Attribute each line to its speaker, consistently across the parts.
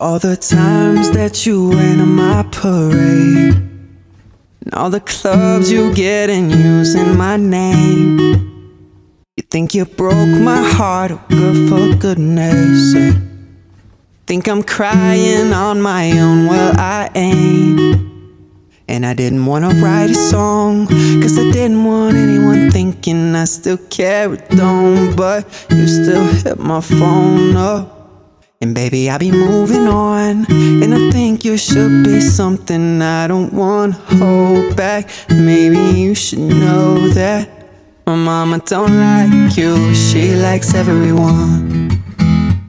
Speaker 1: All the times that you rain on my parade, and all the clubs you get in using my name. You think you broke my heart, oh, good for goodness sake. Think I'm crying on my own, well, I ain't. And I didn't wanna write a song, cause I didn't want anyone thinking I still carried on. But you still hit my phone up. And baby, I be moving on. And I think you should be something I don't wanna hold back. Maybe you should know that my mama don't like you, she likes everyone.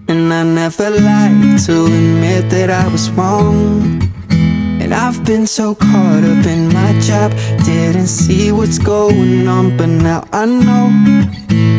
Speaker 1: And I never like to admit that I was wrong. And I've been so caught up in my job, didn't see what's going on, but now I know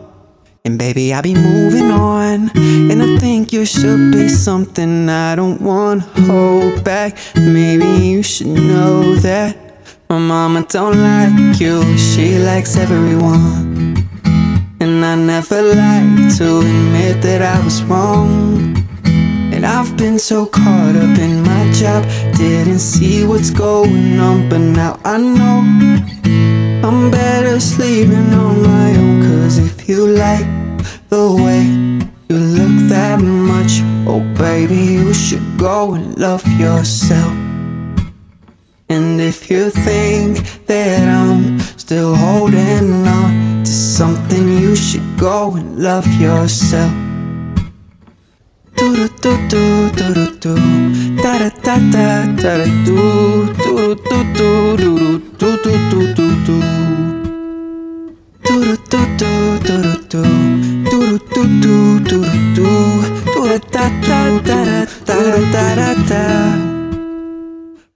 Speaker 1: And baby, I be moving on. And I think you should be something I don't wanna hold back. Maybe you should know that my mama don't like you, she likes everyone. And I never like to admit that I was wrong. And I've been so caught up in my job, didn't see what's going on, but now I know I'm better sleeping on my own. Cause if you like the way you look that much, oh baby, you should go and love yourself. And if you think that I'm still holding on to something, you should go and love yourself. Do do do do do do da da da da da do do do do do do do do do do do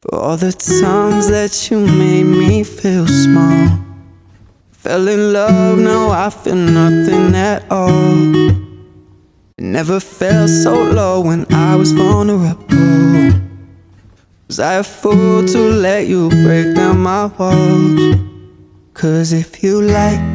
Speaker 1: For all the times that you made me feel small Fell in love, now I feel nothing at all Never felt so low when I was vulnerable. Was I a fool to let you break down my walls? Cause if you like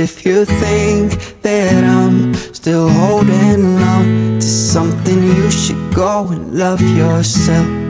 Speaker 1: If you think that I'm still holding on to something, you should go and love yourself.